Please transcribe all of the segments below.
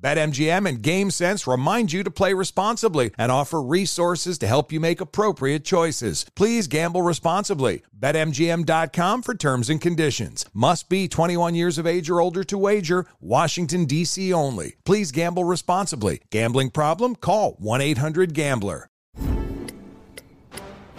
BetMGM and GameSense remind you to play responsibly and offer resources to help you make appropriate choices. Please gamble responsibly. BetMGM.com for terms and conditions. Must be 21 years of age or older to wager. Washington, D.C. only. Please gamble responsibly. Gambling problem? Call 1 800 Gambler.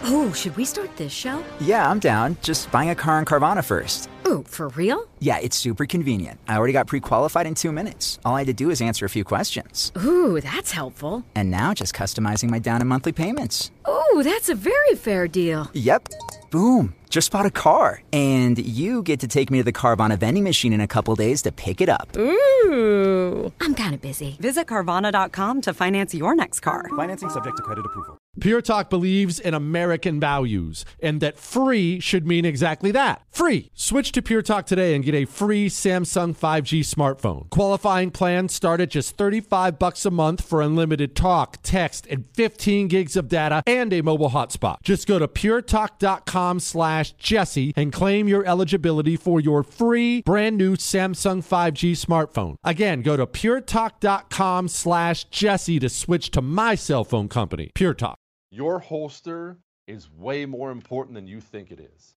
Oh, should we start this show? Yeah, I'm down. Just buying a car in Carvana first. Ooh, for real? Yeah, it's super convenient. I already got pre qualified in two minutes. All I had to do is answer a few questions. Ooh, that's helpful. And now just customizing my down and monthly payments. Ooh, that's a very fair deal. Yep. Boom. Just bought a car. And you get to take me to the Carvana vending machine in a couple days to pick it up. Ooh, I'm kind of busy. Visit Carvana.com to finance your next car. Financing subject to credit approval. Pure Talk believes in American values and that free should mean exactly that. Free. Switch to Pure Talk today and get a free Samsung 5G smartphone. Qualifying plans start at just 35 bucks a month for unlimited talk, text, and 15 gigs of data and a mobile hotspot. Just go to puretalk.com slash Jesse and claim your eligibility for your free brand new Samsung 5G smartphone. Again, go to puretalk.com slash Jesse to switch to my cell phone company, Pure Talk. Your holster is way more important than you think it is.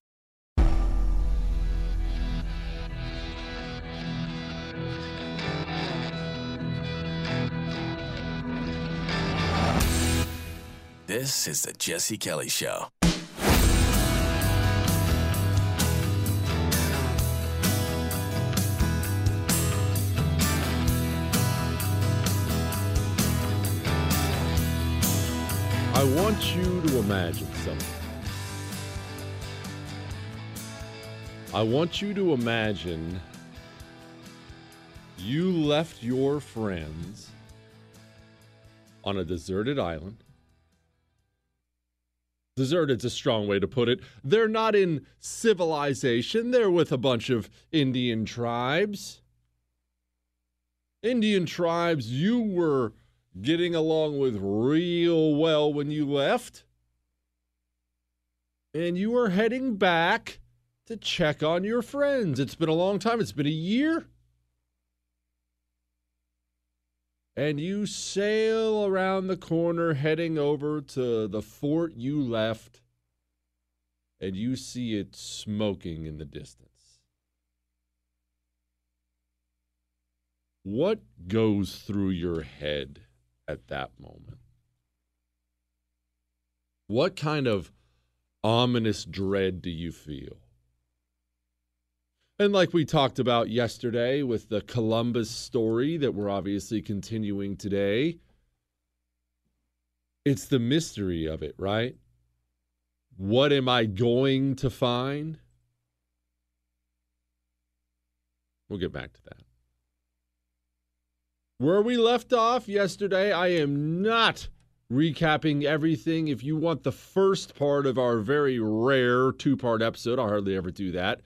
This is the Jesse Kelly Show. I want you to imagine something. I want you to imagine you left your friends on a deserted island. Deserted's a strong way to put it. They're not in civilization, they're with a bunch of Indian tribes. Indian tribes you were getting along with real well when you left. And you are heading back to check on your friends. It's been a long time, it's been a year. And you sail around the corner heading over to the fort you left, and you see it smoking in the distance. What goes through your head at that moment? What kind of ominous dread do you feel? And like we talked about yesterday with the Columbus story that we're obviously continuing today, it's the mystery of it, right? What am I going to find? We'll get back to that. Where we left off yesterday, I am not recapping everything. If you want the first part of our very rare two part episode, I hardly ever do that.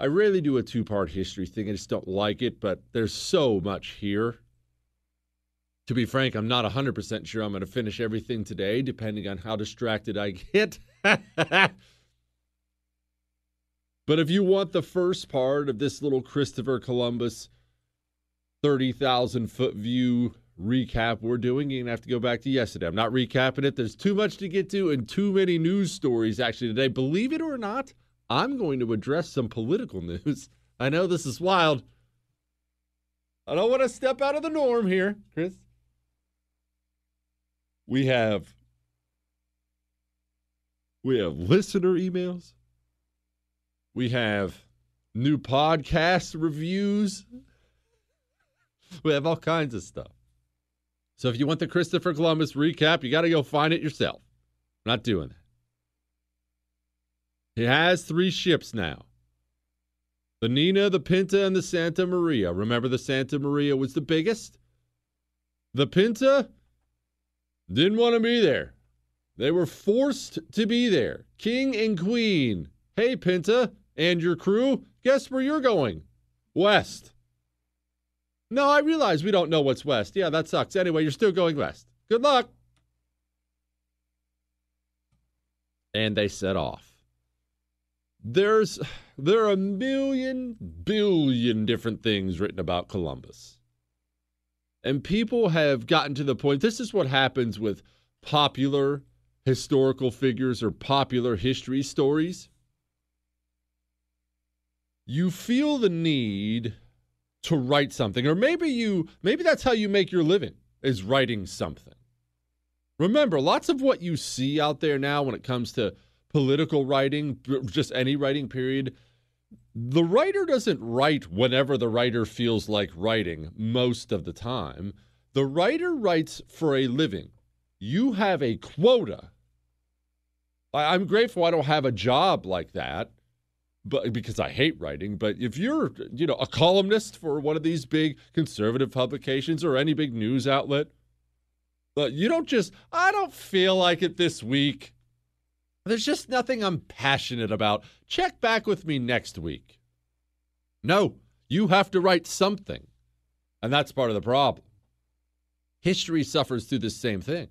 I rarely do a two part history thing. I just don't like it, but there's so much here. To be frank, I'm not 100% sure I'm going to finish everything today, depending on how distracted I get. but if you want the first part of this little Christopher Columbus 30,000 foot view recap we're doing, you're going to have to go back to yesterday. I'm not recapping it. There's too much to get to and too many news stories actually today. Believe it or not, I'm going to address some political news. I know this is wild. I don't want to step out of the norm here, Chris. We have we have listener emails. We have new podcast reviews. We have all kinds of stuff. So if you want the Christopher Columbus recap, you got to go find it yourself. I'm not doing that. He has three ships now the Nina, the Pinta, and the Santa Maria. Remember, the Santa Maria was the biggest? The Pinta didn't want to be there. They were forced to be there. King and Queen. Hey, Pinta and your crew, guess where you're going? West. No, I realize we don't know what's west. Yeah, that sucks. Anyway, you're still going west. Good luck. And they set off. There's there are a million billion different things written about Columbus. And people have gotten to the point this is what happens with popular historical figures or popular history stories. You feel the need to write something or maybe you maybe that's how you make your living is writing something. Remember, lots of what you see out there now when it comes to political writing, just any writing period, the writer doesn't write whenever the writer feels like writing most of the time. The writer writes for a living. You have a quota. I'm grateful I don't have a job like that, but because I hate writing. But if you're, you know, a columnist for one of these big conservative publications or any big news outlet, but you don't just, I don't feel like it this week. There's just nothing I'm passionate about. Check back with me next week. No, you have to write something. And that's part of the problem. History suffers through the same thing.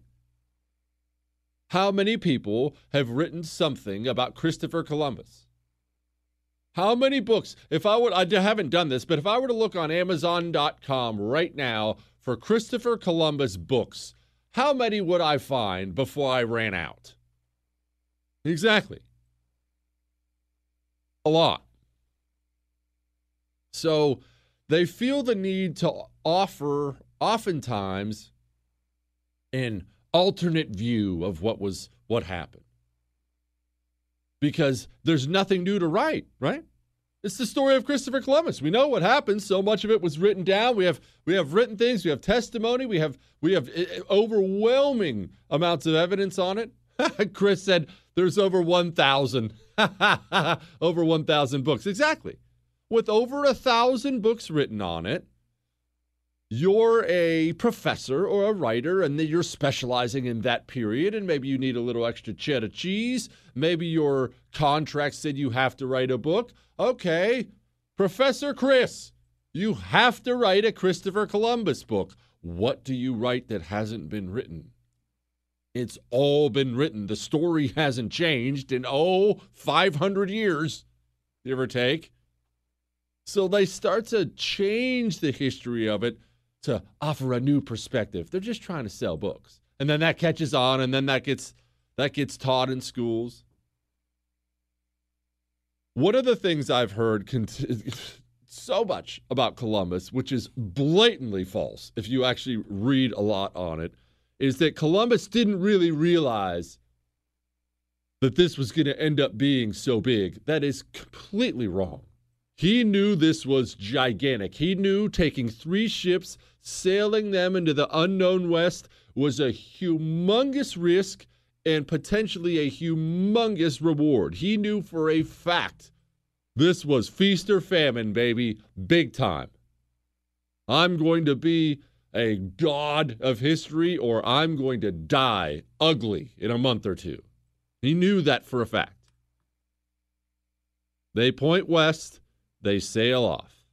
How many people have written something about Christopher Columbus? How many books? If I would, I haven't done this, but if I were to look on Amazon.com right now for Christopher Columbus books, how many would I find before I ran out? Exactly. A lot. So they feel the need to offer, oftentimes, an alternate view of what was what happened. Because there's nothing new to write, right? It's the story of Christopher Columbus. We know what happened. So much of it was written down. We have we have written things. We have testimony. We have we have eh, eh, overwhelming amounts of evidence on it. Chris said there's over 1,000, over 1,000 books. Exactly. With over a thousand books written on it, you're a professor or a writer and you're specializing in that period and maybe you need a little extra cheddar cheese. Maybe your contract said you have to write a book. Okay. Professor chris you have to write a christopher columbus book. What do you write that hasn't been written it's all been written. The story hasn't changed in, oh, 500 years, give or take. So they start to change the history of it to offer a new perspective. They're just trying to sell books. And then that catches on and then that gets that gets taught in schools. One of the things I've heard so much about Columbus, which is blatantly false if you actually read a lot on it, is that Columbus didn't really realize that this was going to end up being so big. That is completely wrong. He knew this was gigantic. He knew taking three ships, sailing them into the unknown west was a humongous risk and potentially a humongous reward. He knew for a fact this was feast or famine, baby, big time. I'm going to be a god of history or I'm going to die ugly in a month or two. He knew that for a fact. They point west, they sail off.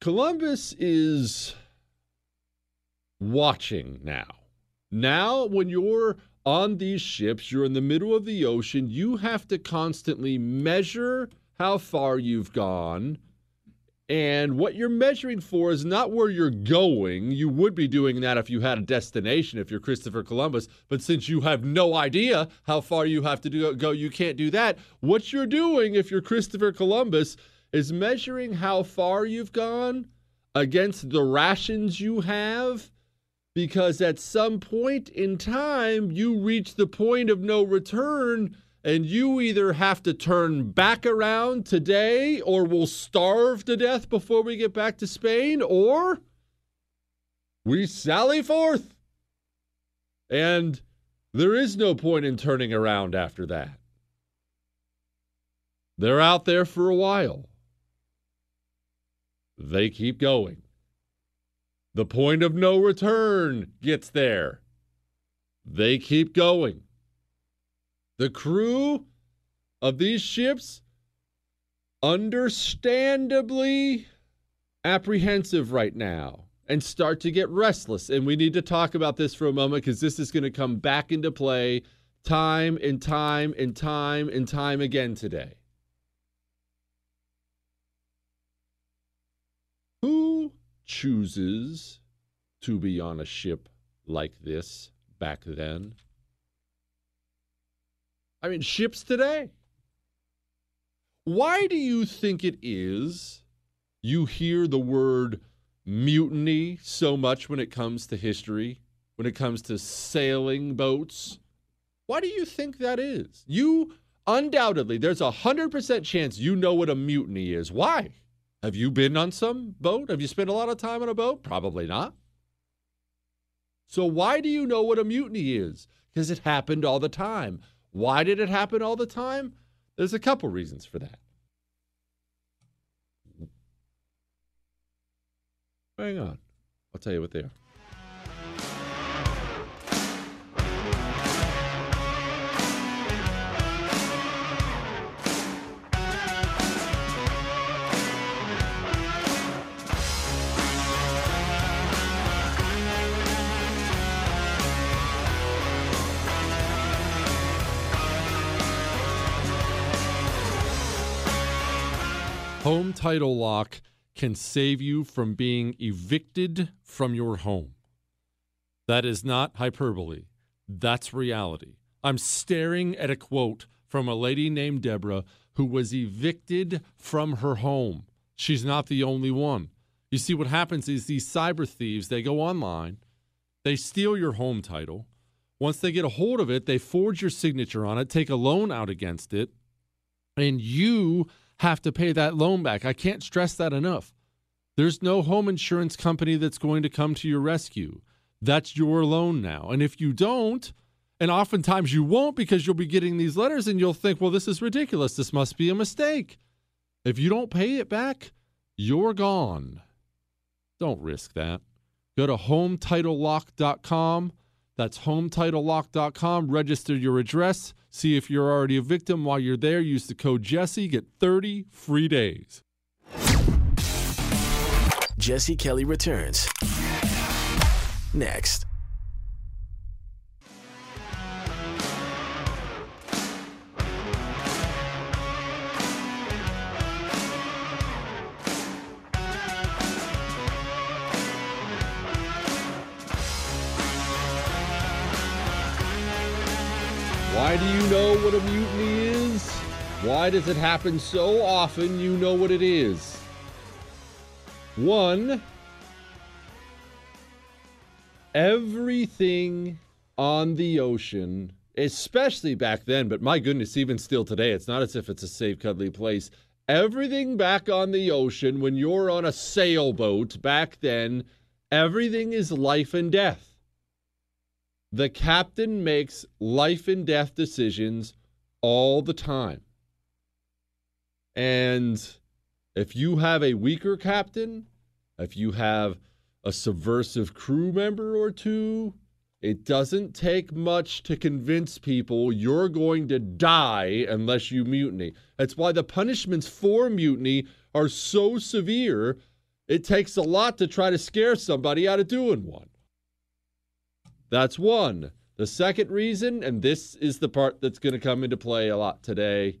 Columbus is watching now. Now, when you're on these ships, you're in the middle of the ocean, you have to constantly measure how far you've gone. And what you're measuring for is not where you're going. You would be doing that if you had a destination, if you're Christopher Columbus. But since you have no idea how far you have to do, go, you can't do that. What you're doing, if you're Christopher Columbus, is measuring how far you've gone against the rations you have because at some point in time you reach the point of no return and you either have to turn back around today or we'll starve to death before we get back to Spain or we sally forth and there is no point in turning around after that they're out there for a while they keep going the point of no return gets there. They keep going. The crew of these ships, understandably apprehensive right now and start to get restless. And we need to talk about this for a moment because this is going to come back into play time and time and time and time again today. Who chooses to be on a ship like this back then? I mean, ships today. Why do you think it is you hear the word mutiny so much when it comes to history, when it comes to sailing boats? Why do you think that is? You undoubtedly, there's a 100% chance you know what a mutiny is. Why? Have you been on some boat? Have you spent a lot of time on a boat? Probably not. So, why do you know what a mutiny is? Because it happened all the time. Why did it happen all the time? There's a couple reasons for that. Hang on. I'll tell you what they are. Home Title Lock can save you from being evicted from your home. That is not hyperbole. That's reality. I'm staring at a quote from a lady named Deborah who was evicted from her home. She's not the only one. You see, what happens is these cyber thieves, they go online, they steal your home title. Once they get a hold of it, they forge your signature on it, take a loan out against it, and you have to pay that loan back. I can't stress that enough. There's no home insurance company that's going to come to your rescue. That's your loan now. And if you don't, and oftentimes you won't because you'll be getting these letters and you'll think, well, this is ridiculous. This must be a mistake. If you don't pay it back, you're gone. Don't risk that. Go to hometitlelock.com. That's hometitlelock.com. Register your address. See if you're already a victim. While you're there, use the code Jesse. Get 30 free days. Jesse Kelly returns next. Why do you know what a mutiny is? Why does it happen so often? You know what it is. One, everything on the ocean especially back then, but my goodness, even still today, it's not as if it's a safe, cuddly place. Everything back on the ocean, when you're on a sailboat back then, everything is life and death. The captain makes life and death decisions all the time. And if you have a weaker captain, if you have a subversive crew member or two, it doesn't take much to convince people you're going to die unless you mutiny. That's why the punishments for mutiny are so severe. It takes a lot to try to scare somebody out of doing one. That's one. The second reason, and this is the part that's going to come into play a lot today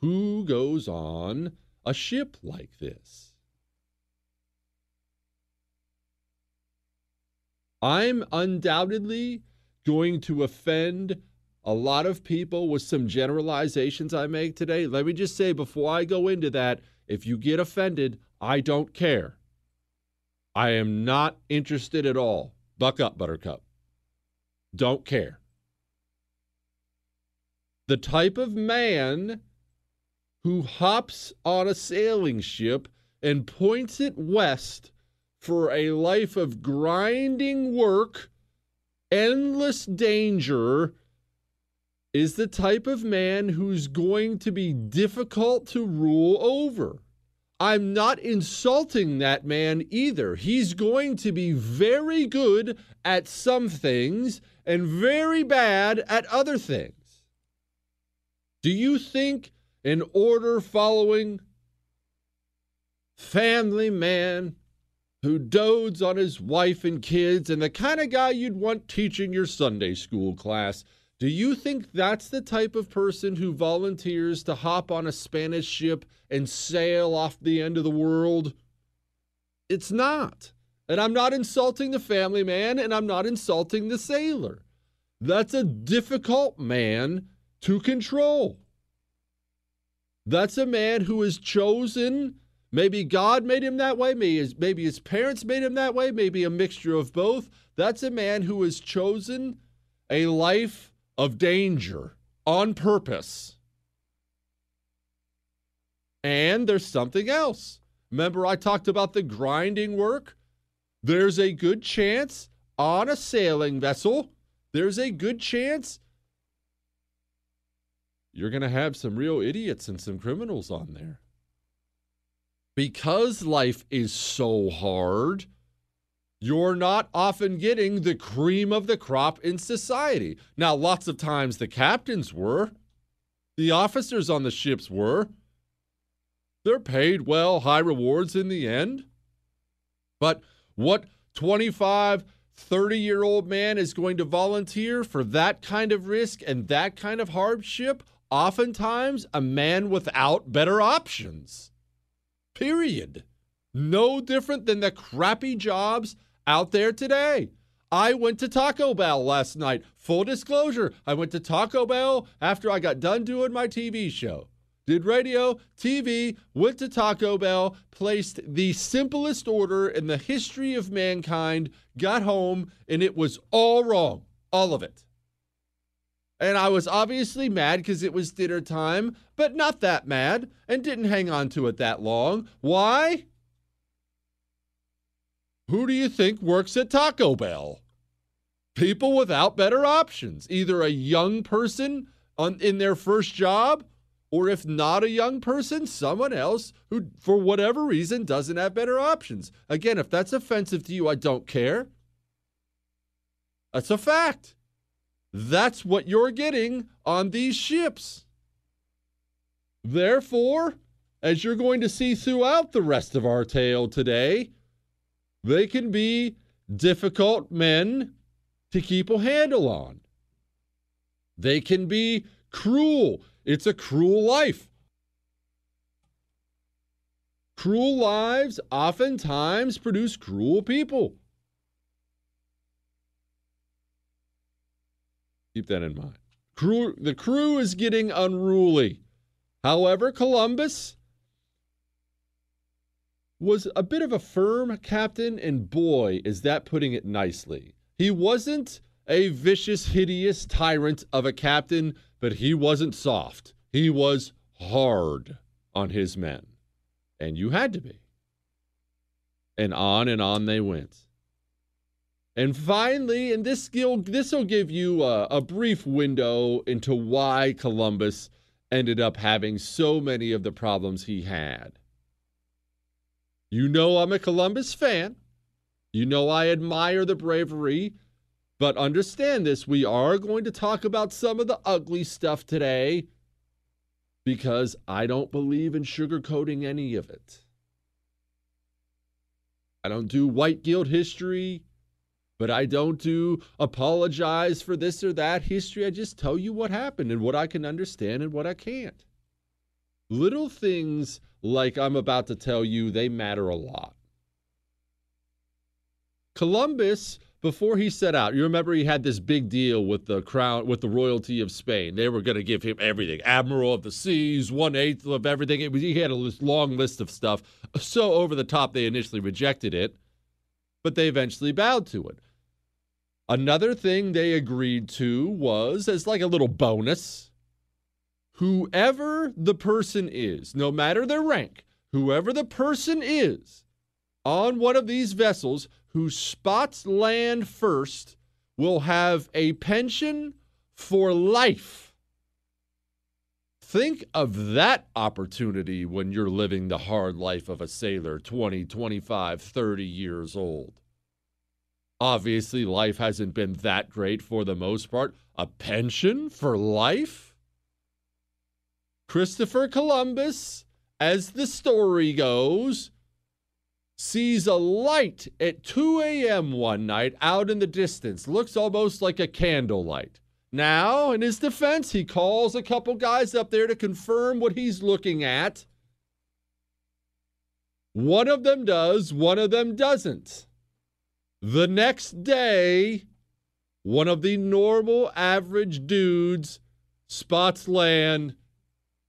who goes on a ship like this? I'm undoubtedly going to offend a lot of people with some generalizations I make today. Let me just say before I go into that if you get offended, I don't care. I am not interested at all. Buck up, Buttercup. Don't care. The type of man who hops on a sailing ship and points it west for a life of grinding work, endless danger, is the type of man who's going to be difficult to rule over. I'm not insulting that man either. He's going to be very good at some things and very bad at other things. Do you think an order following family man who dotes on his wife and kids and the kind of guy you'd want teaching your Sunday school class. Do you think that's the type of person who volunteers to hop on a Spanish ship and sail off the end of the world? It's not. And I'm not insulting the family man and I'm not insulting the sailor. That's a difficult man to control. That's a man who is chosen Maybe God made him that way. Maybe his, maybe his parents made him that way. Maybe a mixture of both. That's a man who has chosen a life of danger on purpose. And there's something else. Remember, I talked about the grinding work? There's a good chance on a sailing vessel, there's a good chance you're going to have some real idiots and some criminals on there because life is so hard, you're not often getting the cream of the crop in society. Now, lots of times the captains were, the officers on the ships were. They're paid well, high rewards in the end. But what 25, 30 year old man is going to volunteer for that kind of risk and that kind of hardship? Oftentimes, a man without better options. Period. No different than the crappy jobs out there today. I went to Taco Bell last night. Full disclosure, I went to Taco Bell after I got done doing my TV show. Did radio, TV, went to Taco Bell, placed the simplest order in the history of mankind, got home, and it was all wrong. All of it. And I was obviously mad because it was dinner time, but not that mad and didn't hang on to it that long. Why? Who do you think works at Taco Bell? People without better options. Either a young person on, in their first job, or if not a young person, someone else who, for whatever reason, doesn't have better options. Again, if that's offensive to you, I don't care. That's a fact. That's what you're getting on these ships. Therefore, as you're going to see throughout the rest of our tale today, they can be difficult men to keep a handle on. They can be cruel. It's a cruel life. Cruel lives oftentimes produce cruel people. Keep that in mind. Crew, the crew is getting unruly. However, Columbus was a bit of a firm captain, and boy, is that putting it nicely. He wasn't a vicious, hideous tyrant of a captain, but he wasn't soft. He was hard on his men. And you had to be. And on and on they went. And finally, and this skill, this will give you a, a brief window into why Columbus ended up having so many of the problems he had. You know I'm a Columbus fan. You know I admire the bravery, but understand this we are going to talk about some of the ugly stuff today because I don't believe in sugarcoating any of it. I don't do white guilt history, but I don't do apologize for this or that history. I just tell you what happened and what I can understand and what I can't. Little things like I'm about to tell you, they matter a lot. Columbus before he set out, you remember he had this big deal with the crown, with the royalty of Spain. They were going to give him everything Admiral of the Seas, one eighth of everything. It was, he had a long list of stuff. So over the top, they initially rejected it, but they eventually bowed to it. Another thing they agreed to was as like a little bonus whoever the person is, no matter their rank, whoever the person is on one of these vessels who spots land first will have a pension for life. Think of that opportunity when you're living the hard life of a sailor, 20, 25, 30 years old. Obviously, life hasn't been that great for the most part. A pension for life? Christopher Columbus, as the story goes, sees a light at 2 a.m. one night out in the distance. Looks almost like a candlelight. Now, in his defense, he calls a couple guys up there to confirm what he's looking at. One of them does, one of them doesn't. The next day, one of the normal average dudes spots land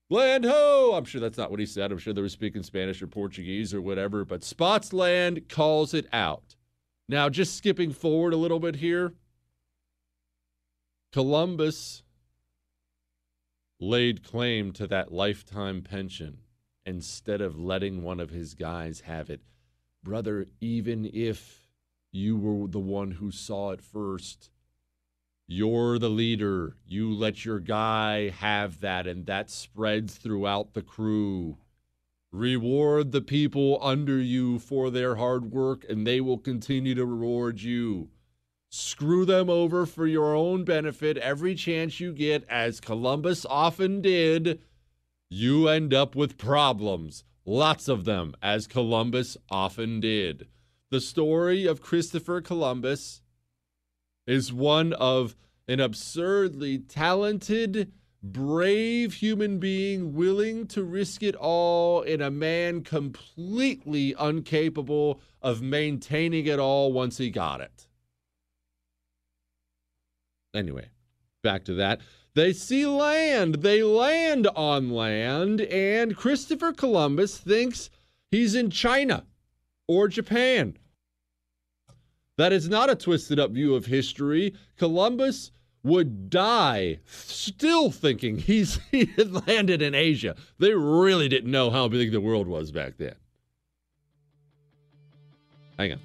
Land ho! I'm sure that's not what he said. I'm sure they were speaking Spanish or Portuguese or whatever, but Spots Land calls it out. Now, just skipping forward a little bit here, Columbus laid claim to that lifetime pension instead of letting one of his guys have it. Brother, even if you were the one who saw it first, you're the leader. You let your guy have that, and that spreads throughout the crew. Reward the people under you for their hard work, and they will continue to reward you. Screw them over for your own benefit every chance you get, as Columbus often did. You end up with problems. Lots of them, as Columbus often did. The story of Christopher Columbus is one of an absurdly talented, brave human being willing to risk it all in a man completely incapable of maintaining it all once he got it. Anyway, back to that. They see land. They land on land, and Christopher Columbus thinks he's in China or Japan that is not a twisted up view of history. Columbus would die still thinking he's he had landed in Asia. They really didn't know how big the world was back then. Hang on.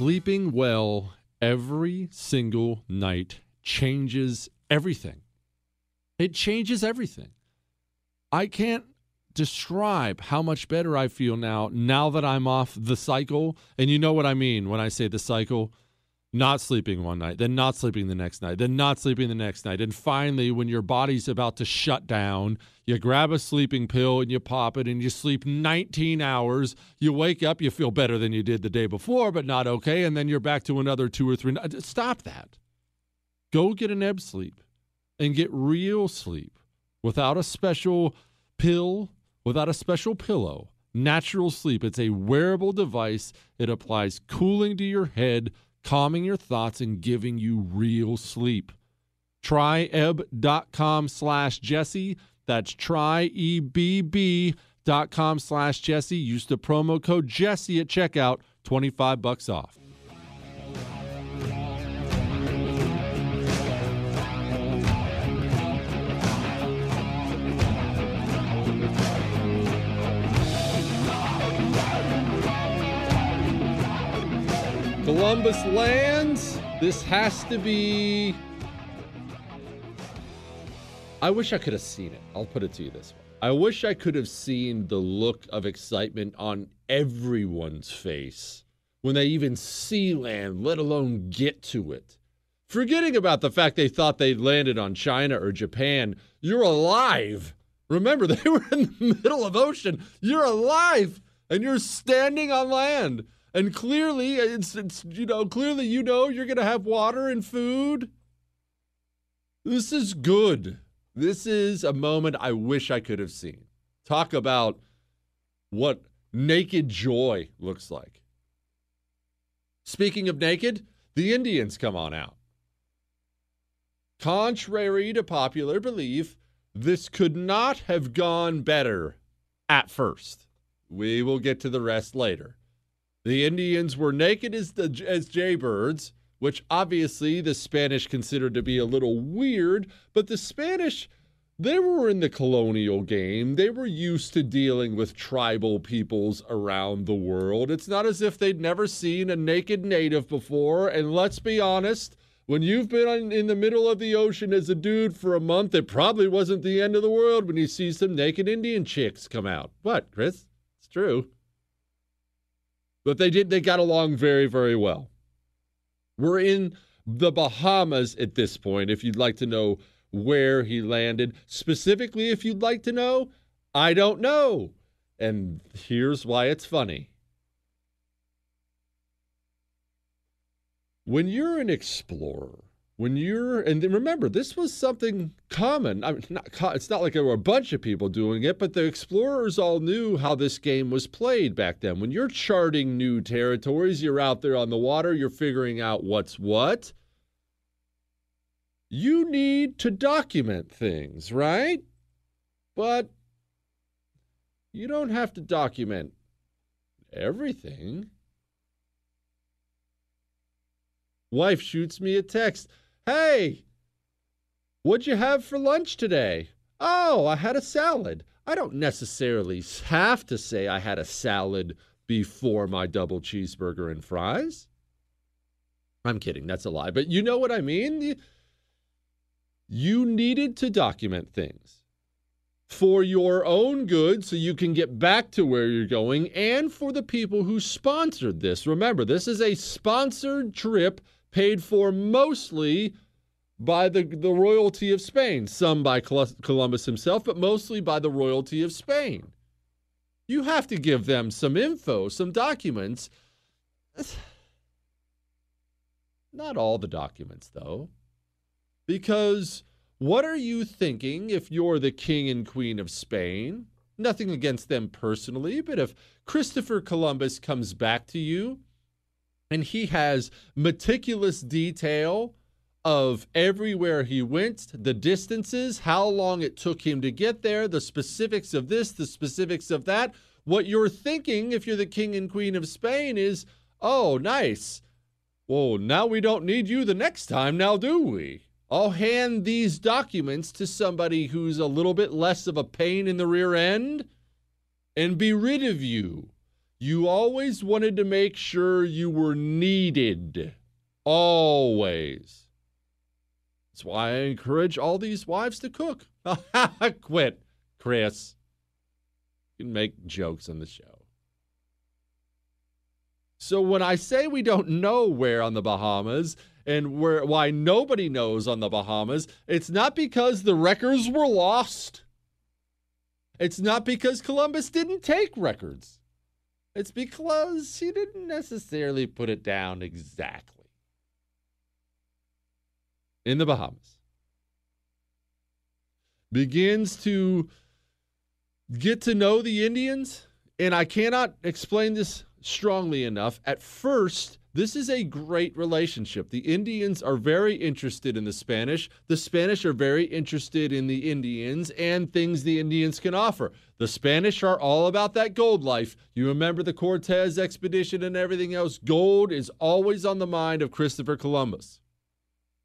Sleeping well every single night changes everything. It changes everything. I can't describe how much better I feel now, now that I'm off the cycle. And you know what I mean when I say the cycle not sleeping one night, then not sleeping the next night, then not sleeping the next night. And finally, when your body's about to shut down, you grab a sleeping pill and you pop it and you sleep 19 hours. You wake up, you feel better than you did the day before, but not okay. And then you're back to another two or three. Stop that. Go get an ebb sleep and get real sleep without a special pill without a special pillow. Natural Sleep. It's a wearable device. It applies cooling to your head, calming your thoughts, and giving you real sleep. Tryebb.com slash Jesse. That's tryebb.com slash Jesse. Use the promo code Jesse at checkout, 25 bucks off. Columbus lands. This has to be. I wish I could have seen it. I'll put it to you this way. I wish I could have seen the look of excitement on everyone's face when they even see land, let alone get to it. Forgetting about the fact they thought they'd landed on China or Japan, you're alive. Remember, they were in the middle of ocean. You're alive and you're standing on land. And clearly, it's, it's you know, clearly you know you're going to have water and food. This is good. This is a moment I wish I could have seen. Talk about what naked joy looks like. Speaking of naked, the Indians come on out. Contrary to popular belief, this could not have gone better at first. We will get to the rest later. The Indians were naked as the as jaybirds, which obviously the Spanish considered to be a little weird, but the Spanish they were in the colonial game. They were used to dealing with tribal peoples around the world. It's not as if they'd never seen a naked native before, and let's be honest, when you've been in the middle of the ocean as a dude for a month, it probably wasn't the end of the world when you see some naked Indian chicks come out. What, Chris? It's true. But they did they got along very, very well. We're in the Bahamas at this point, if you'd like to know where he landed. Specifically, if you'd like to know, I don't know. And here's why it's funny. When you're an explorer, when you're and remember this was something common. I mean, not, it's not like there were a bunch of people doing it but the explorers all knew how this game was played back then. When you're charting new territories you're out there on the water you're figuring out what's what. You need to document things right? But you don't have to document everything. Wife shoots me a text Hey, what'd you have for lunch today? Oh, I had a salad. I don't necessarily have to say I had a salad before my double cheeseburger and fries. I'm kidding, that's a lie. But you know what I mean? You needed to document things for your own good so you can get back to where you're going and for the people who sponsored this. Remember, this is a sponsored trip paid for mostly by the, the royalty of Spain, some by Columbus himself, but mostly by the royalty of Spain. You have to give them some info, some documents. Not all the documents, though. Because what are you thinking if you're the king and queen of Spain? Nothing against them personally, but if Christopher Columbus comes back to you and he has meticulous detail of everywhere he went, the distances, how long it took him to get there, the specifics of this, the specifics of that. What you're thinking, if you're the king and queen of Spain, is, oh, nice. Well, now we don't need you the next time, now do we? I'll hand these documents to somebody who's a little bit less of a pain in the rear end and be rid of you. You always wanted to make sure you were needed. Always. That's why I encourage all these wives to cook. Quit, Chris. You can make jokes on the show. So when I say we don't know where on the Bahamas and where why nobody knows on the Bahamas, it's not because the records were lost. It's not because Columbus didn't take records. It's because he didn't necessarily put it down exactly. In the Bahamas. Begins to get to know the Indians, and I cannot explain this strongly enough. At first, this is a great relationship. The Indians are very interested in the Spanish. The Spanish are very interested in the Indians and things the Indians can offer. The Spanish are all about that gold life. You remember the Cortez expedition and everything else? Gold is always on the mind of Christopher Columbus.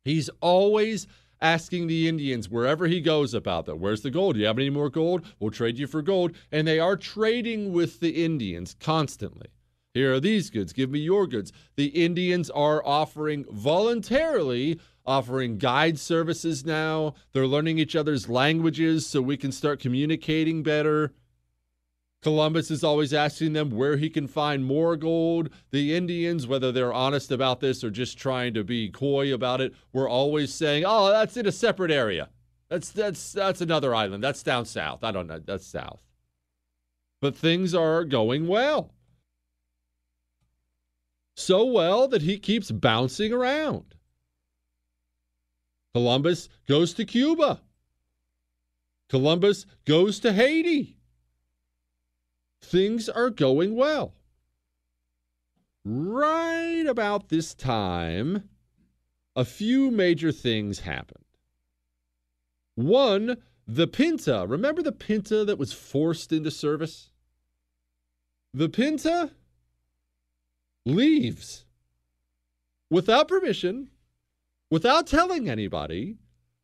He's always asking the Indians wherever he goes about that. Where's the gold? Do you have any more gold? We'll trade you for gold. And they are trading with the Indians constantly. Here are these goods. Give me your goods. The Indians are offering voluntarily offering guide services now. They're learning each other's languages so we can start communicating better. Columbus is always asking them where he can find more gold. The Indians, whether they're honest about this or just trying to be coy about it, were always saying, "Oh, that's in a separate area. That's that's that's another island. That's down south. I don't know. That's south." But things are going well so well that he keeps bouncing around. Columbus goes to Cuba. Columbus goes to Haiti. Things are going well. Right about this time, a few major things happened. One, the Pinta. Remember the Pinta that was forced into service? The Pinta leaves without permission, without telling anybody.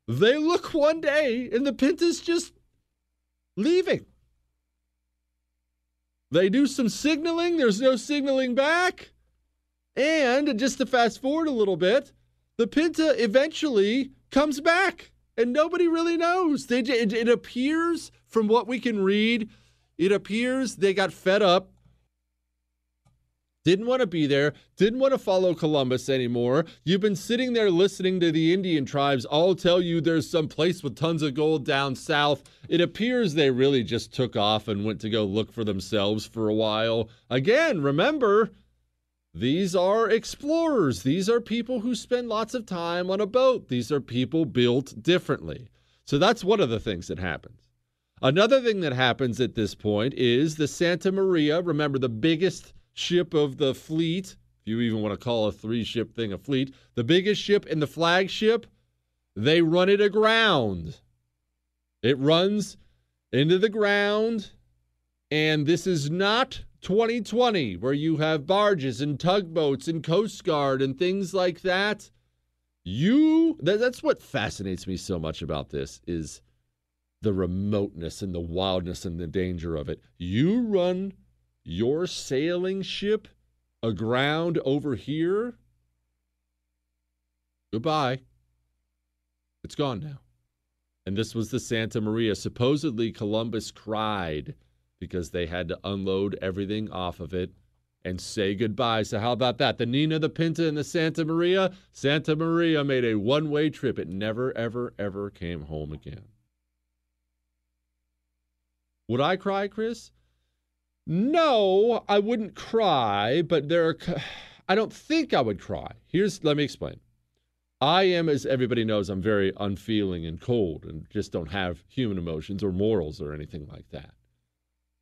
They look one day and the Pinta's just leaving. They do some signaling, there's no signaling back. And just to fast forward a little bit, the Pinta eventually comes back and nobody really knows. They, it, it appears, from what we can read, it appears they got fed up didn't want to be there, didn't want to follow Columbus anymore. You've been sitting there listening to the Indian tribes all tell you there's some place with tons of gold down south. It appears they really just took off and went to go look for themselves for a while. Again, remember, these are explorers. These are people who spend lots of time on a boat. These are people built differently. So that's one of the things that happens. Another thing that happens at this point is the Santa Maria, remember the biggest ship of the fleet, if you even want to call a three ship thing a fleet, the biggest ship in the flagship, they run it aground. It runs into the ground, and this is not 2020 where you have barges and tugboats and Coast Guard and things like that. You that, that's what fascinates me so much about this is the remoteness and the wildness and the danger of it. You run your sailing ship aground over here, goodbye. It's gone now. And this was the Santa Maria. Supposedly, Columbus cried because they had to unload everything off of it and say goodbye. So, how about that? The Nina, the Pinta, and the Santa Maria? Santa Maria made a one way trip. It never, ever, ever came home again. Would I cry, Chris? No, I wouldn't cry, but there are. I don't think I would cry. Here's, let me explain. I am, as everybody knows, I'm very unfeeling and cold and just don't have human emotions or morals or anything like that.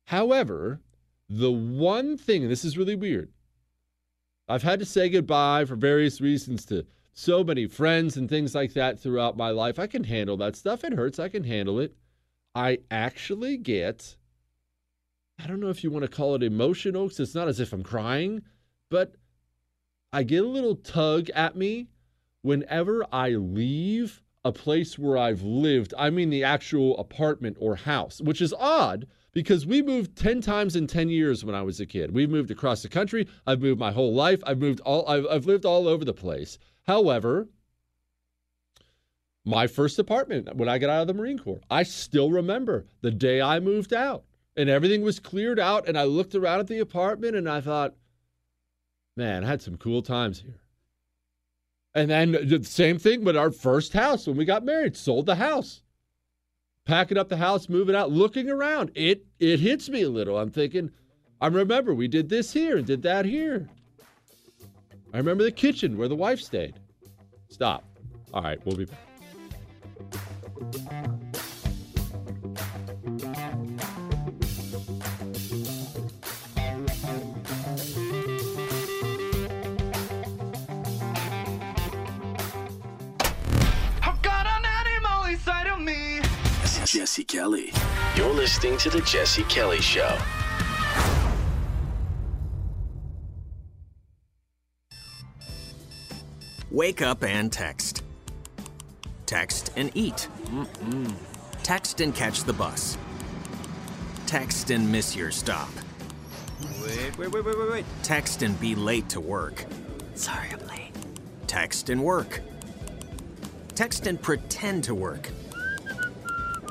However, the one thing, and this is really weird, I've had to say goodbye for various reasons to so many friends and things like that throughout my life. I can handle that stuff. It hurts. I can handle it. I actually get I don't know if you want to call it emotional because it's not as if I'm crying, but I get a little tug at me whenever I leave a place where I've lived. I mean, the actual apartment or house, which is odd because we moved 10 times in 10 years when I was a kid. We've moved across the country. I've moved my whole life. I've moved all, I've, I've lived all over the place. However, my first apartment when I got out of the Marine Corps, I still remember the day I moved out and everything was cleared out. And I looked around at the apartment and I thought, man, I had some cool times here. And then the same thing with our first house when we got married, sold the house. Packing up the house, moving out, looking around. It it hits me a little. I'm thinking, I remember we did this here and did that here. I remember the kitchen where the wife stayed. Stop. All right, we'll be back. Jesse Kelly. You're listening to The Jesse Kelly Show. Wake up and text. Text and eat. Mm-mm. Text and catch the bus. Text and miss your stop. Wait, wait, wait, wait, wait, wait. Text and be late to work. Sorry, I'm late. Text and work. Text and pretend to work.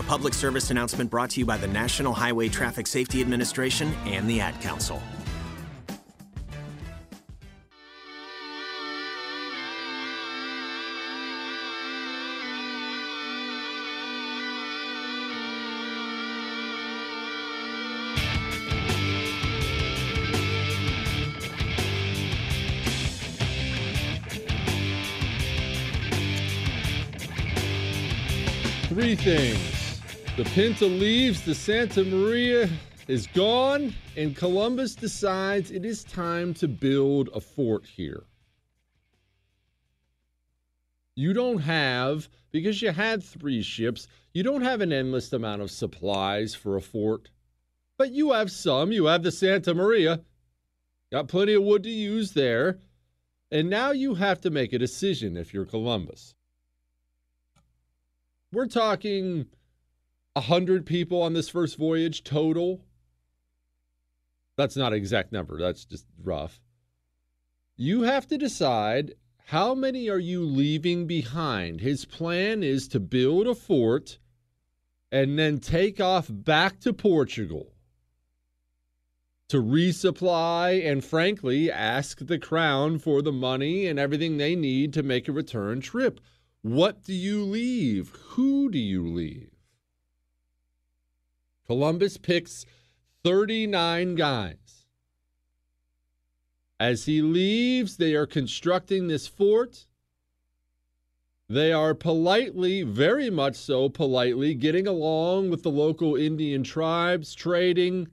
A public service announcement brought to you by the National Highway Traffic Safety Administration and the Ad Council. Three things. The Pinta leaves, the Santa Maria is gone, and Columbus decides it is time to build a fort here. You don't have, because you had three ships, you don't have an endless amount of supplies for a fort. But you have some. You have the Santa Maria. Got plenty of wood to use there. And now you have to make a decision if you're Columbus. We're talking a hundred people on this first voyage total. That's not an exact number. That's just rough. You have to decide how many are you leaving behind. His plan is to build a fort and then take off back to Portugal to resupply and frankly ask the crown for the money and everything they need to make a return trip. What do you leave? Who do you leave? Columbus picks 39 guys. As he leaves, they are constructing this fort. They are politely, very much so politely, getting along with the local Indian tribes, trading.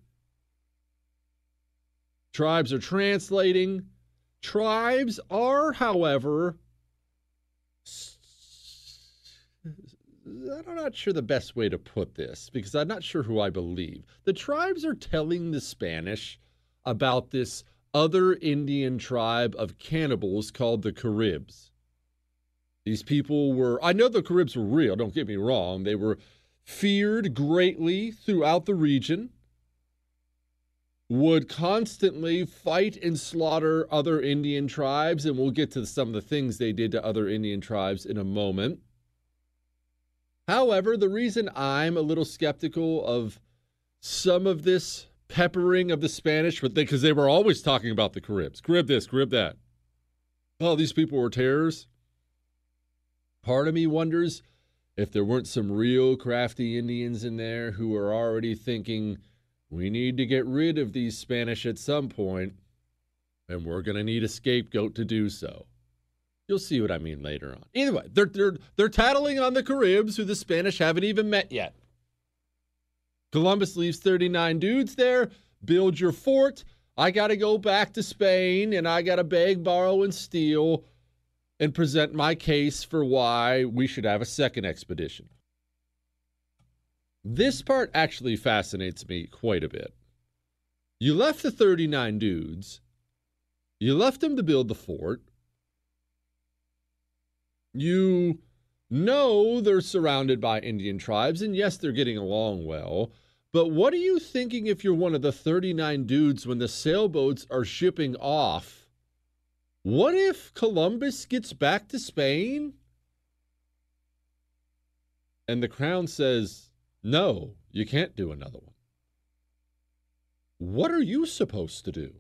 Tribes are translating. Tribes are, however, I'm not sure the best way to put this because I'm not sure who I believe. The tribes are telling the Spanish about this other Indian tribe of cannibals called the Caribs. These people were, I know the Caribs were real, don't get me wrong. They were feared greatly throughout the region, would constantly fight and slaughter other Indian tribes, and we'll get to some of the things they did to other Indian tribes in a moment. However, the reason I'm a little skeptical of some of this peppering of the Spanish, because they were always talking about the Caribs Carib this, Carib that. Oh, these people were terrors. Part of me wonders if there weren't some real crafty Indians in there who are already thinking, we need to get rid of these Spanish at some point, and we're going to need a scapegoat to do so. You'll see what I mean later on. Either way, they're they're they're tattling on the Caribs, who the Spanish haven't even met yet. Columbus leaves 39 dudes there. Build your fort. I got to go back to Spain, and I got to beg, borrow, and steal, and present my case for why we should have a second expedition. This part actually fascinates me quite a bit. You left the 39 dudes. You left them to build the fort. You know they're surrounded by Indian tribes, and yes, they're getting along well. But what are you thinking if you're one of the 39 dudes when the sailboats are shipping off? What if Columbus gets back to Spain? And the crown says, no, you can't do another one. What are you supposed to do?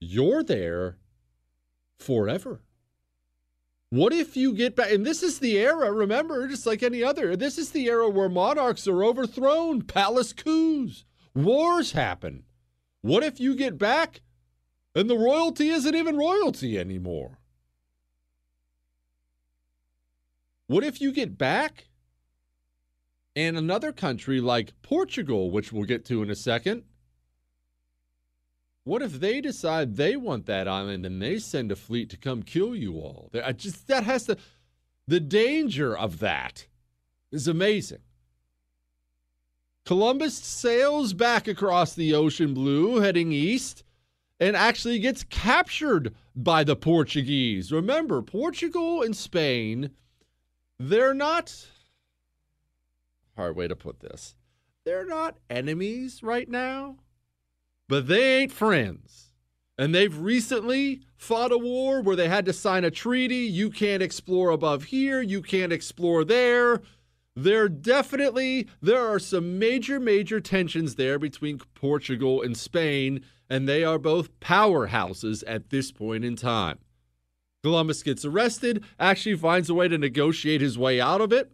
You're there forever. What if you get back? And this is the era, remember, just like any other, this is the era where monarchs are overthrown, palace coups, wars happen. What if you get back and the royalty isn't even royalty anymore? What if you get back and another country like Portugal, which we'll get to in a second, what if they decide they want that island and they send a fleet to come kill you all? I just that has to the danger of that is amazing. Columbus sails back across the ocean blue heading east and actually gets captured by the Portuguese. Remember, Portugal and Spain, they're not hard way to put this. They're not enemies right now but they ain't friends. And they've recently fought a war where they had to sign a treaty. You can't explore above here, you can't explore there. There definitely there are some major major tensions there between Portugal and Spain and they are both powerhouses at this point in time. Columbus gets arrested, actually finds a way to negotiate his way out of it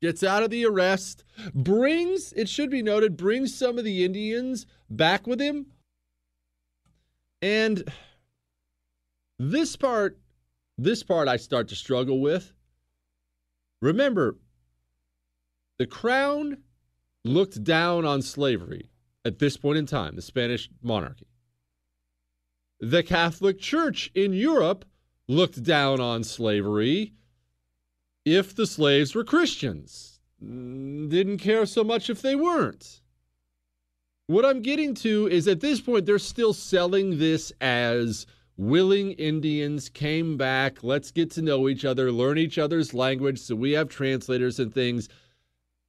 gets out of the arrest, brings, it should be noted, brings some of the Indians back with him. And this part, this part I start to struggle with. Remember, the crown looked down on slavery at this point in time, the Spanish monarchy. The Catholic Church in Europe looked down on slavery if the slaves were Christians. Mm, didn't care so much if they weren't. What I'm getting to is at this point, they're still selling this as willing Indians came back. Let's get to know each other, learn each other's language so we have translators and things.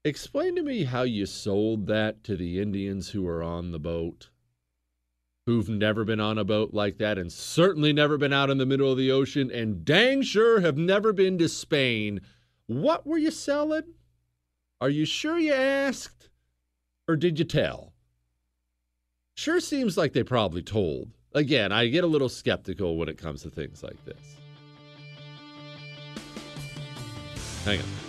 Explain to me how you sold that to the Indians who were on the boat, who've never been on a boat like that and certainly never been out in the middle of the ocean and dang sure have never been to Spain. What were you selling? Are you sure you asked? Or did you tell? Sure seems like they probably told. Again, I get a little skeptical when it comes to things like this. Hang on.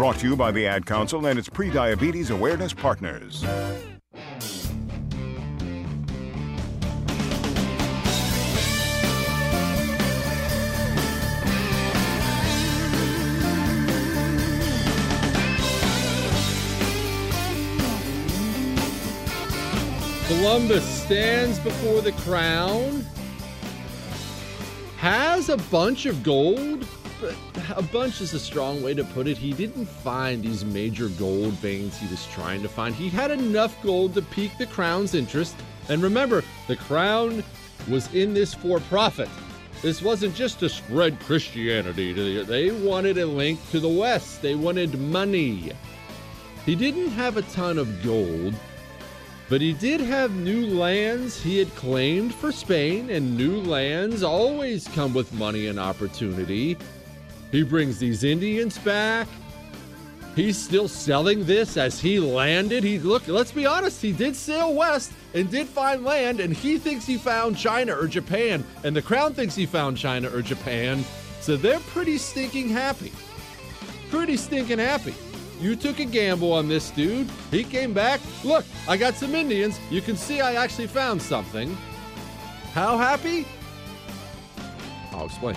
Brought to you by the Ad Council and its pre-diabetes awareness partners. Columbus stands before the crown, has a bunch of gold, but a bunch is a strong way to put it. He didn't find these major gold veins he was trying to find. He had enough gold to pique the crown's interest. And remember, the crown was in this for profit. This wasn't just to spread Christianity. They wanted a link to the West, they wanted money. He didn't have a ton of gold, but he did have new lands he had claimed for Spain, and new lands always come with money and opportunity. He brings these Indians back. He's still selling this as he landed. He look, let's be honest, he did sail west and did find land, and he thinks he found China or Japan, and the crown thinks he found China or Japan. So they're pretty stinking happy. Pretty stinking happy. You took a gamble on this dude. He came back. Look, I got some Indians. You can see I actually found something. How happy? I'll explain.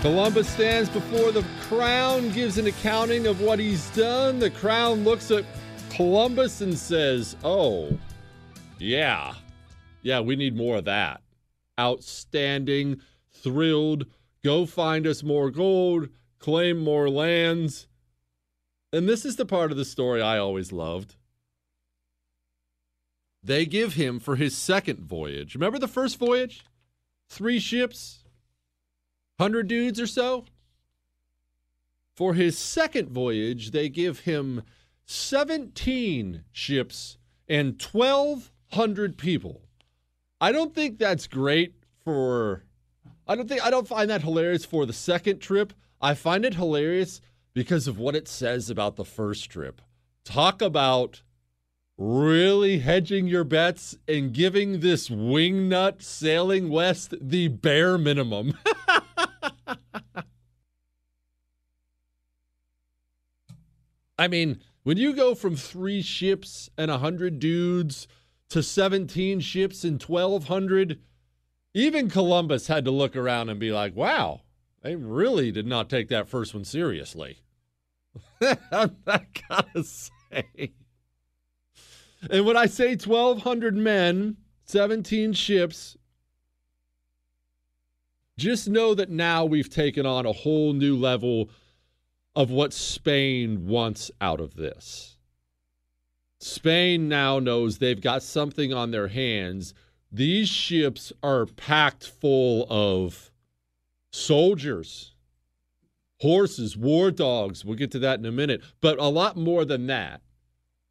Columbus stands before the crown, gives an accounting of what he's done. The crown looks at Columbus and says, Oh, yeah, yeah, we need more of that. Outstanding, thrilled, go find us more gold, claim more lands. And this is the part of the story I always loved. They give him for his second voyage. Remember the first voyage? Three ships, 100 dudes or so. For his second voyage, they give him 17 ships and 1,200 people. I don't think that's great for. I don't think I don't find that hilarious for the second trip. I find it hilarious because of what it says about the first trip. Talk about really hedging your bets and giving this wingnut sailing west the bare minimum. I mean, when you go from three ships and 100 dudes to 17 ships and 1,200, even Columbus had to look around and be like, wow, they really did not take that first one seriously. I gotta say. And when I say 1,200 men, 17 ships, just know that now we've taken on a whole new level of what Spain wants out of this. Spain now knows they've got something on their hands. These ships are packed full of soldiers, horses, war dogs. We'll get to that in a minute. But a lot more than that.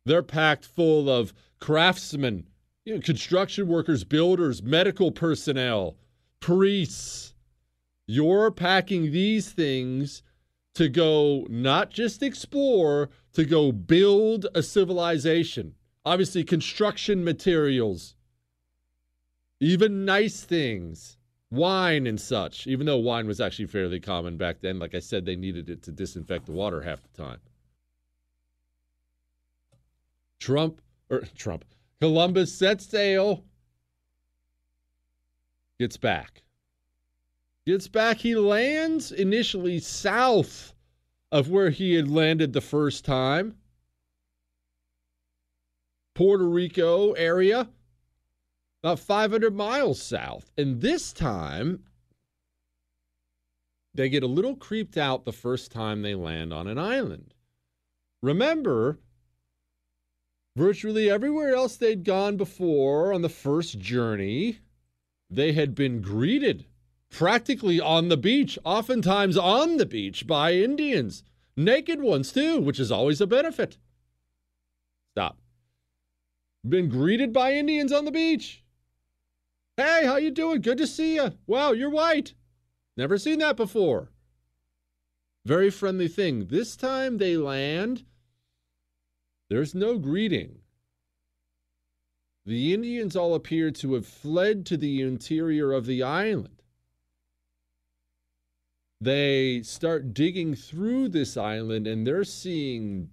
They're packed full of craftsmen, you know, construction workers, builders, medical personnel, priests. You're packing these things to go not just explore, to go build a civilization. Obviously, construction materials, even nice things, wine and such, even though wine was actually fairly common back then. Like I said, they needed it to disinfect the water half the time. Trump, or Trump, Columbus sets sail, gets back. Gets back. He lands initially south of where he had landed the first time. Puerto Rico area, about 500 miles south. And this time, they get a little creeped out the first time they land on an island. Remember, virtually everywhere else they'd gone before on the first journey, they had been greeted practically on the beach, oftentimes on the beach by Indians, naked ones too, which is always a benefit. Stop. Been greeted by Indians on the beach. Hey, how you doing? Good to see you. Wow, you're white. Never seen that before. Very friendly thing. This time they land. There's no greeting. the Indians all appear to have fled to the interior of the island. They start digging through this island and they're seeing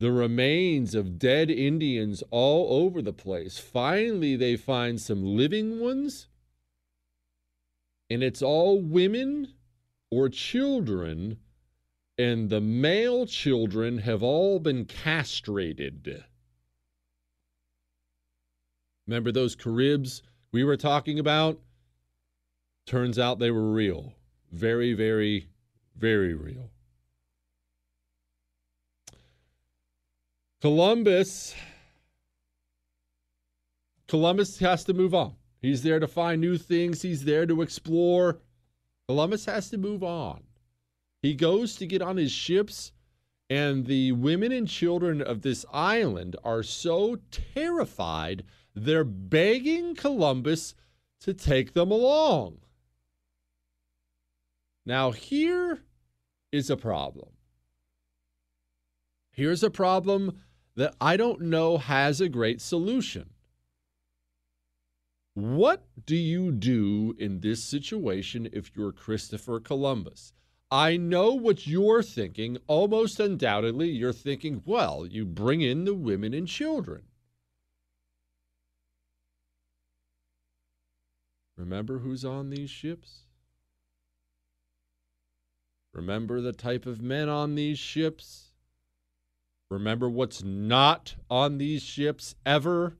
the remains of dead Indians all over the place. Finally, they find some living ones, and it's all women or children, and the male children have all been castrated. Remember those Caribs we were talking about? Turns out they were real. Very, very, very real. Columbus. Columbus has to move on. He's there to find new things, he's there to explore. Columbus has to move on. He goes to get on his ships, and the women and children of this island are so terrified, they're begging Columbus to take them along. Now, here is a problem. Here's a problem that I don't know has a great solution. What do you do in this situation if you're Christopher Columbus? I know what you're thinking. Almost undoubtedly, you're thinking, well, you bring in the women and children. Remember who's on these ships? Remember the type of men on these ships? Remember what's not on these ships ever?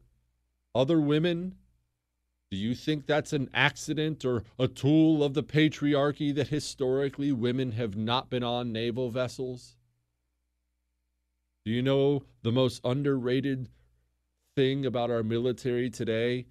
Other women? Do you think that's an accident or a tool of the patriarchy that historically women have not been on naval vessels? Do you know the most underrated thing about our military today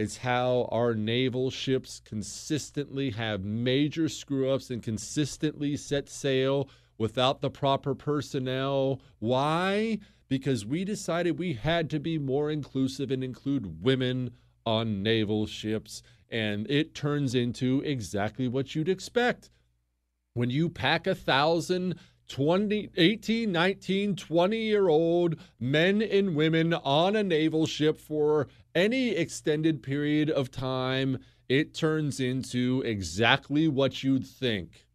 is how our naval ships consistently have major screw ups and consistently set sail without the proper personnel. Why? Because we decided we had to be more inclusive and include women on naval ships. And it turns into exactly what you'd expect. When you pack a thousand 20, 18, 19, 20 year old men and women on a naval ship for any extended period of time, it turns into exactly what you'd think.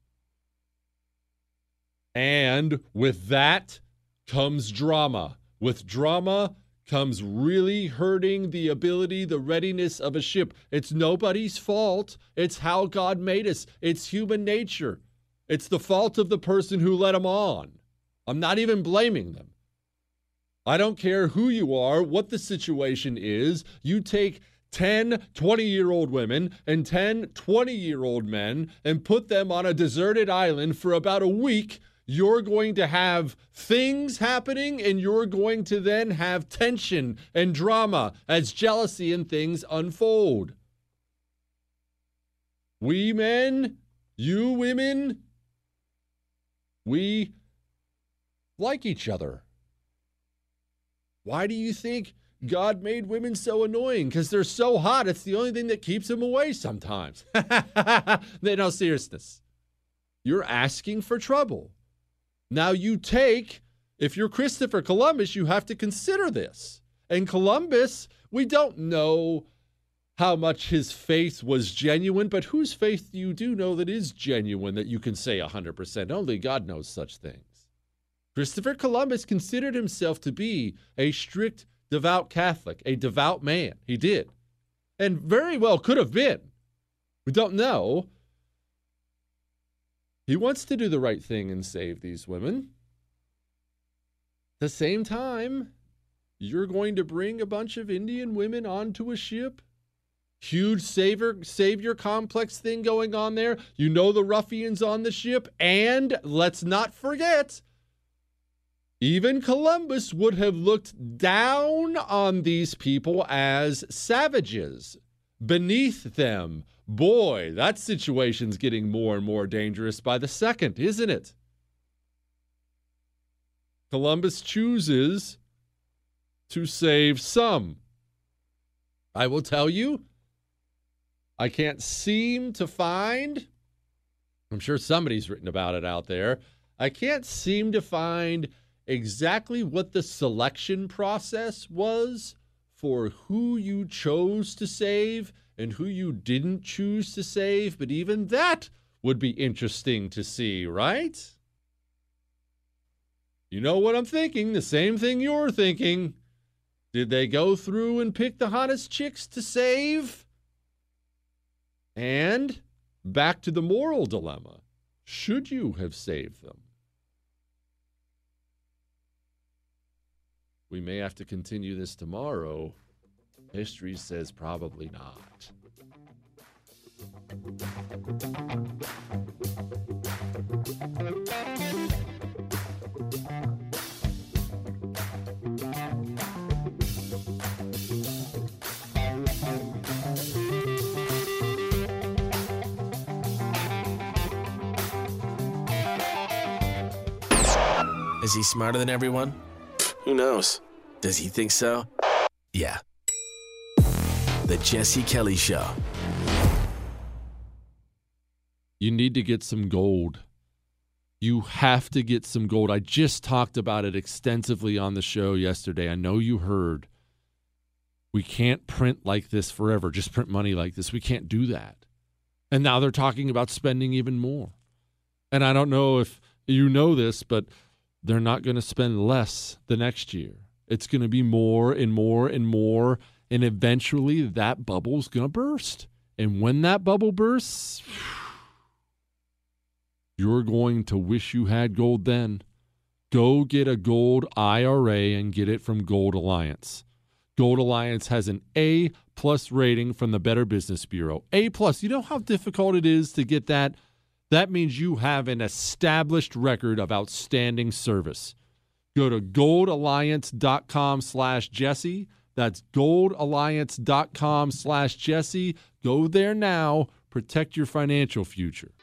And with that comes drama. With drama comes really hurting the ability, the readiness of a ship. It's nobody's fault. It's how God made us, it's human nature. It's the fault of the person who let them on. I'm not even blaming them. I don't care who you are, what the situation is. You take 10 20 year old women and 10 20 year old men and put them on a deserted island for about a week you're going to have things happening and you're going to then have tension and drama as jealousy and things unfold. We men, you women, we like each other. Why do you think God made women so annoying? Because they're so hot, it's the only thing that keeps them away sometimes. no seriousness. You're asking for trouble. Now you take, if you're Christopher Columbus, you have to consider this. And Columbus, we don't know how much his faith was genuine, but whose faith do you do know that is genuine that you can say 100%? Only God knows such things. Christopher Columbus considered himself to be a strict, devout Catholic, a devout man. He did. And very well could have been. We don't know. He wants to do the right thing and save these women. At the same time, you're going to bring a bunch of Indian women onto a ship? Huge savior savior complex thing going on there. You know the ruffians on the ship and let's not forget even Columbus would have looked down on these people as savages, beneath them, Boy, that situation's getting more and more dangerous by the second, isn't it? Columbus chooses to save some. I will tell you, I can't seem to find, I'm sure somebody's written about it out there. I can't seem to find exactly what the selection process was for who you chose to save and who you didn't choose to save, but even that would be interesting to see, right? You know what I'm thinking, the same thing you're thinking. Did they go through and pick the hottest chicks to save? And back to the moral dilemma should you have saved them? We may have to continue this tomorrow. History says probably not. Is he smarter than everyone? Who knows? Does he think so? Yeah. The Jesse Kelly Show. You need to get some gold. You have to get some gold. I just talked about it extensively on the show yesterday. I know you heard. We can't print like this forever, just print money like this. We can't do that. And now they're talking about spending even more. And I don't know if you know this, but they're not going to spend less the next year. It's going to be more and more and more. And eventually that bubble's going to burst. And when that bubble bursts, you're going to wish you had gold then. Go get a gold IRA and get it from Gold Alliance. Gold Alliance has an A plus rating from the Better Business Bureau. A plus. You know how difficult it is to get that? That means you have an established record of outstanding service. Go to goldalliance.com slash Jesse. That's goldalliance.com slash Jesse. Go there now. Protect your financial future.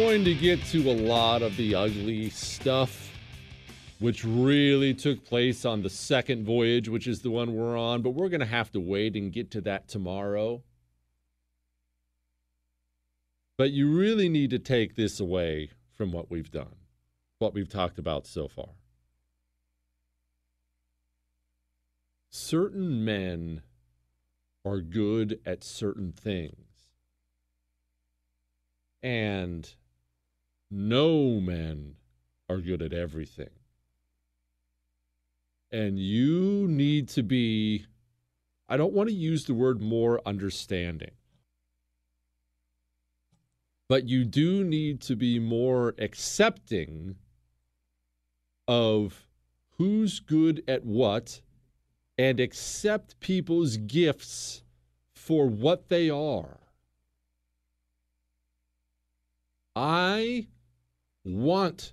Going to get to a lot of the ugly stuff, which really took place on the second voyage, which is the one we're on, but we're going to have to wait and get to that tomorrow. But you really need to take this away from what we've done, what we've talked about so far. Certain men are good at certain things and no men are good at everything. And you need to be, I don't want to use the word more understanding, but you do need to be more accepting of who's good at what and accept people's gifts for what they are. I want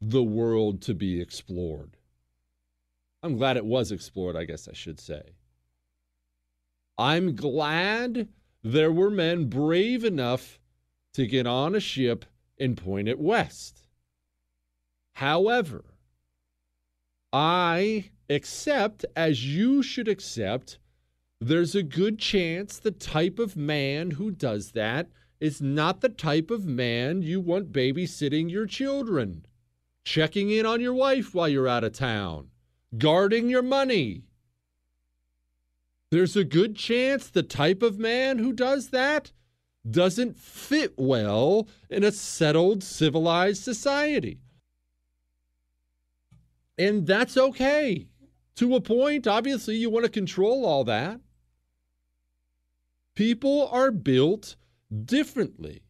the world to be explored. I'm glad it was explored, I guess I should say. I'm glad there were men brave enough to get on a ship and point it west. However, I accept, as you should accept, there's a good chance the type of man who does that is not the type of man you want babysitting your children, checking in on your wife while you're out of town, guarding your money. There's a good chance the type of man who does that doesn't fit well in a settled, civilized society. And that's okay. To a point, obviously, you want to control all that. People are built differently.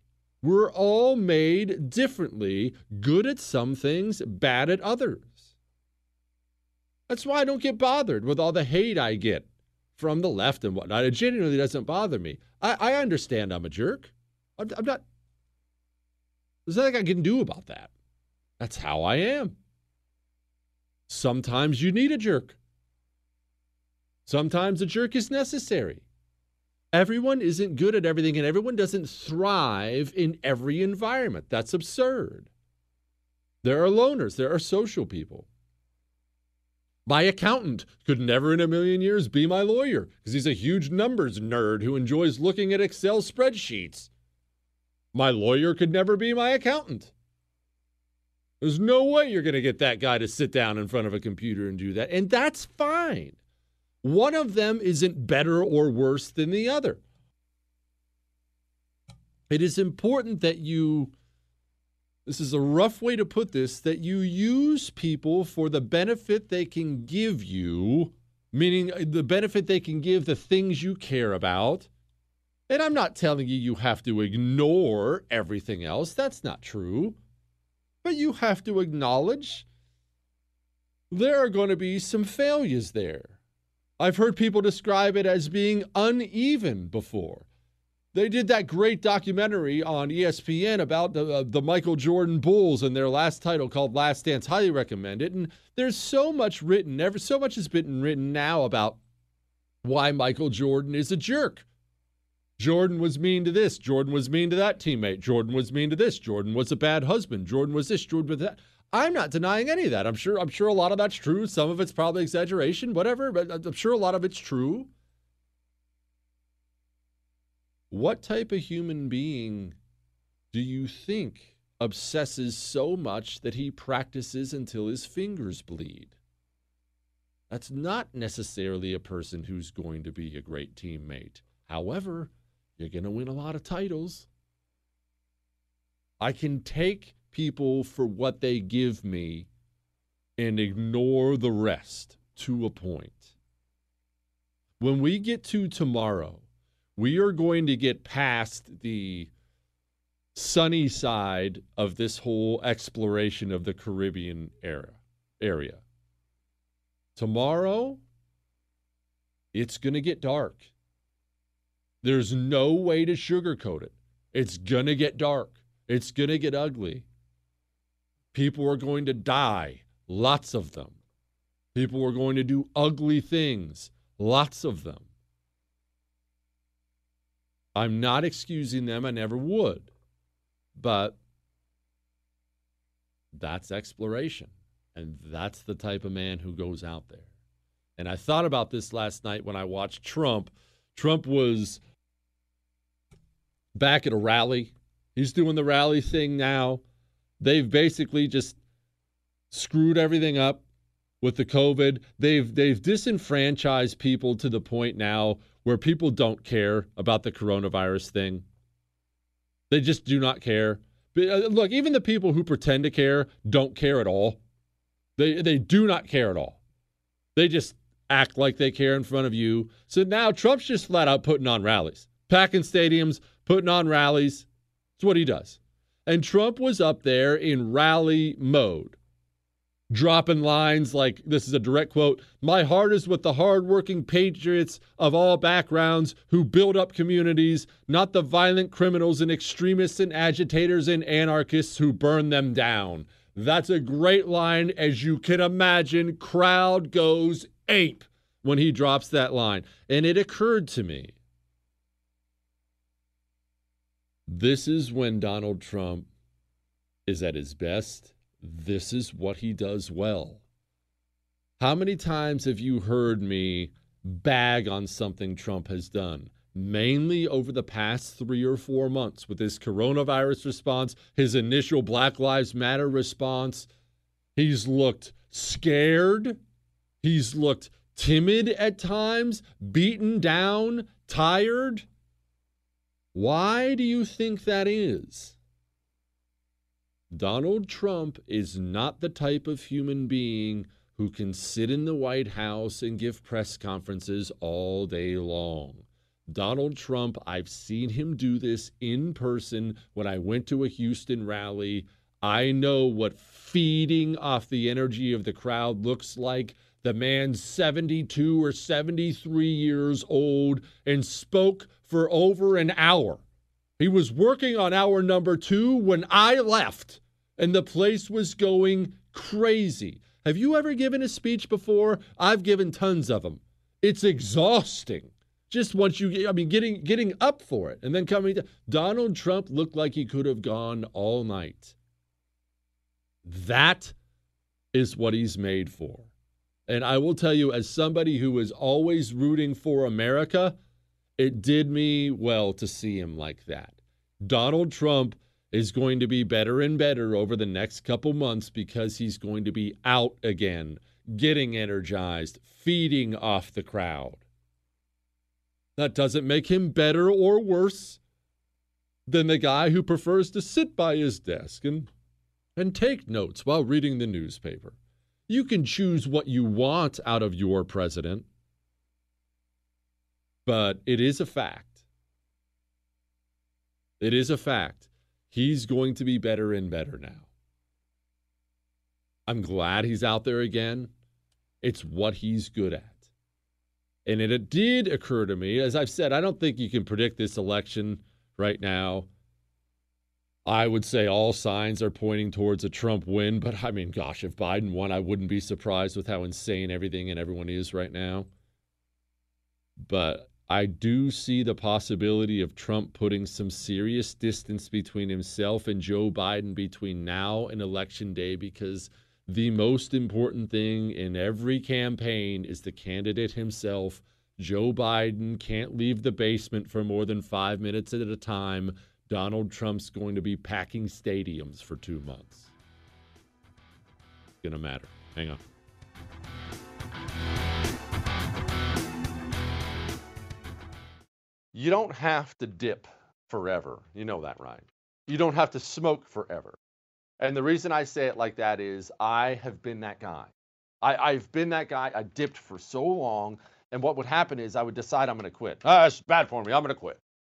We're all made differently, good at some things, bad at others. That's why I don't get bothered with all the hate I get from the left and whatnot. It genuinely doesn't bother me. I, I understand I'm a jerk. I'm, I'm not. There's nothing I can do about that. That's how I am. Sometimes you need a jerk. Sometimes a jerk is necessary. Everyone isn't good at everything and everyone doesn't thrive in every environment. That's absurd. There are loners, there are social people. My accountant could never in a million years be my lawyer because he's a huge numbers nerd who enjoys looking at Excel spreadsheets. My lawyer could never be my accountant. There's no way you're going to get that guy to sit down in front of a computer and do that. And that's fine. One of them isn't better or worse than the other. It is important that you, this is a rough way to put this, that you use people for the benefit they can give you, meaning uh, the benefit they can give the things you care about. And I'm not telling you you have to ignore everything else. That's not true. But you have to acknowledge there are going to be some failures there. I've heard people describe it as being uneven before. They did that great documentary on ESPN about the, uh, the Michael Jordan Bulls and their last title called Last Dance. Highly recommend it. And there's so much written, ever so much has been written now about why Michael Jordan is a jerk. Jordan was mean to this. Jordan was mean to that teammate. Jordan was mean to this. Jordan was a bad husband. Jordan was this. Jordan was that. I'm not denying any of that. I'm sure. I'm sure a lot of that's true. Some of it's probably exaggeration, whatever. But I'm sure a lot of it's true. What type of human being do you think obsesses so much that he practices until his fingers bleed? That's not necessarily a person who's going to be a great teammate. However, you're going to win a lot of titles. I can take people for what they give me and ignore the rest to a point. When we get to tomorrow, we are going to get past the sunny side of this whole exploration of the Caribbean era, area. Tomorrow, it's going to get dark. There's no way to sugarcoat it. It's going to get dark. It's going to get ugly. People are going to die, lots of them. People are going to do ugly things, lots of them. I'm not excusing them, I never would. But that's exploration. And that's the type of man who goes out there. And I thought about this last night when I watched Trump. Trump was back at a rally. He's doing the rally thing now. They've basically just screwed everything up with the COVID. They've they've disenfranchised people to the point now where people don't care about the coronavirus thing. They just do not care. Uh, look, even the people who pretend to care don't care at all. They they do not care at all. They just act like they care in front of you. So now Trump's just flat out putting on rallies, packing stadiums, putting on rallies. It's what he does. And Trump was up there in rally mode, dropping lines like this is a direct quote My heart is with the hardworking patriots of all backgrounds who build up communities, not the violent criminals and extremists and agitators and anarchists who burn them down. That's a great line. As you can imagine, crowd goes ape when he drops that line. And it occurred to me this is when Donald Trump is at his best. This is what he does well. How many times have you heard me bag on something Trump has done? Mainly over the past three or four months with his coronavirus response, his initial Black Lives Matter response. He's looked scared. He's looked timid at times, beaten down, tired. Why do you think that is? Donald Trump is not the type of human being who can sit in the White House and give press conferences all day long. Donald Trump, I've seen him do this in person when I went to a Houston rally. I know what feeding off the energy of the crowd looks like. The man's 72 or 73 years old and spoke for over an hour. He was working on hour number two when I left, and the place was going crazy. Have you ever given a speech before? I've given tons of them. It's exhausting. Just once you I mean, getting getting up for it and then coming. To, Donald Trump looked like he could have gone all night. That is what he's made for. And I will tell you, as somebody who is always rooting for America, it did me well to see him like that. Donald Trump is going to be better and better over the next couple months because he's going to be out again, getting energized, feeding off the crowd. That doesn't make him better or worse than the guy who prefers to sit by his desk and, and take notes while reading the newspaper. You can choose what you want out of your president, but it is a fact. It is a fact. He's going to be better and better now. I'm glad he's out there again. It's what he's good at. And it, did occur to me, as I've said, I don't think you can predict this election right now. I would say all signs are pointing towards a Trump win, but I mean, gosh, if Biden won, I wouldn't be surprised with how insane everything and everyone is right now. But I do see the possibility of Trump putting some serious distance between himself and Joe Biden between now and election day because the most important thing in every campaign is the candidate himself. Joe Biden can't leave the basement for more than five minutes at a time. Donald Trump's going to be packing stadiums for two months. It's going to matter. Hang on. You don't have to dip forever. You know that, right? You don't have to smoke forever. And the reason I say it like that is I have been that guy. I, I've been that guy. I dipped for so long. And what would happen is I would decide I'm going to quit. Ah, it's bad for me. I'm going to quit.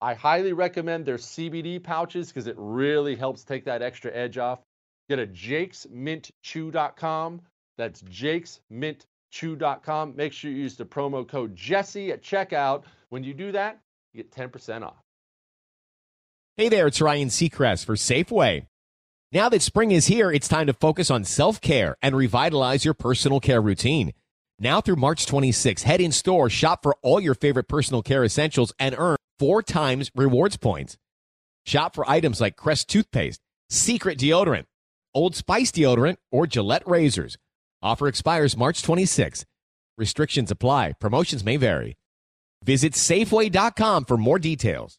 I highly recommend their CBD pouches because it really helps take that extra edge off. Get a jakesmintchew.com. That's jakesmintchew.com. Make sure you use the promo code Jesse at checkout. When you do that, you get 10% off. Hey there, it's Ryan Seacrest for Safeway. Now that spring is here, it's time to focus on self care and revitalize your personal care routine. Now through March 26, head in store, shop for all your favorite personal care essentials, and earn four times rewards points. Shop for items like Crest toothpaste, Secret deodorant, Old Spice deodorant, or Gillette razors. Offer expires March 26. Restrictions apply. Promotions may vary. Visit Safeway.com for more details.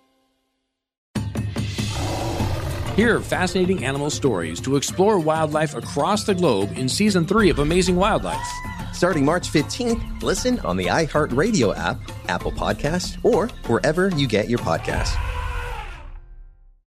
Hear fascinating animal stories to explore wildlife across the globe in season three of Amazing Wildlife. Starting March 15th, listen on the iHeartRadio app, Apple Podcast, or wherever you get your podcasts.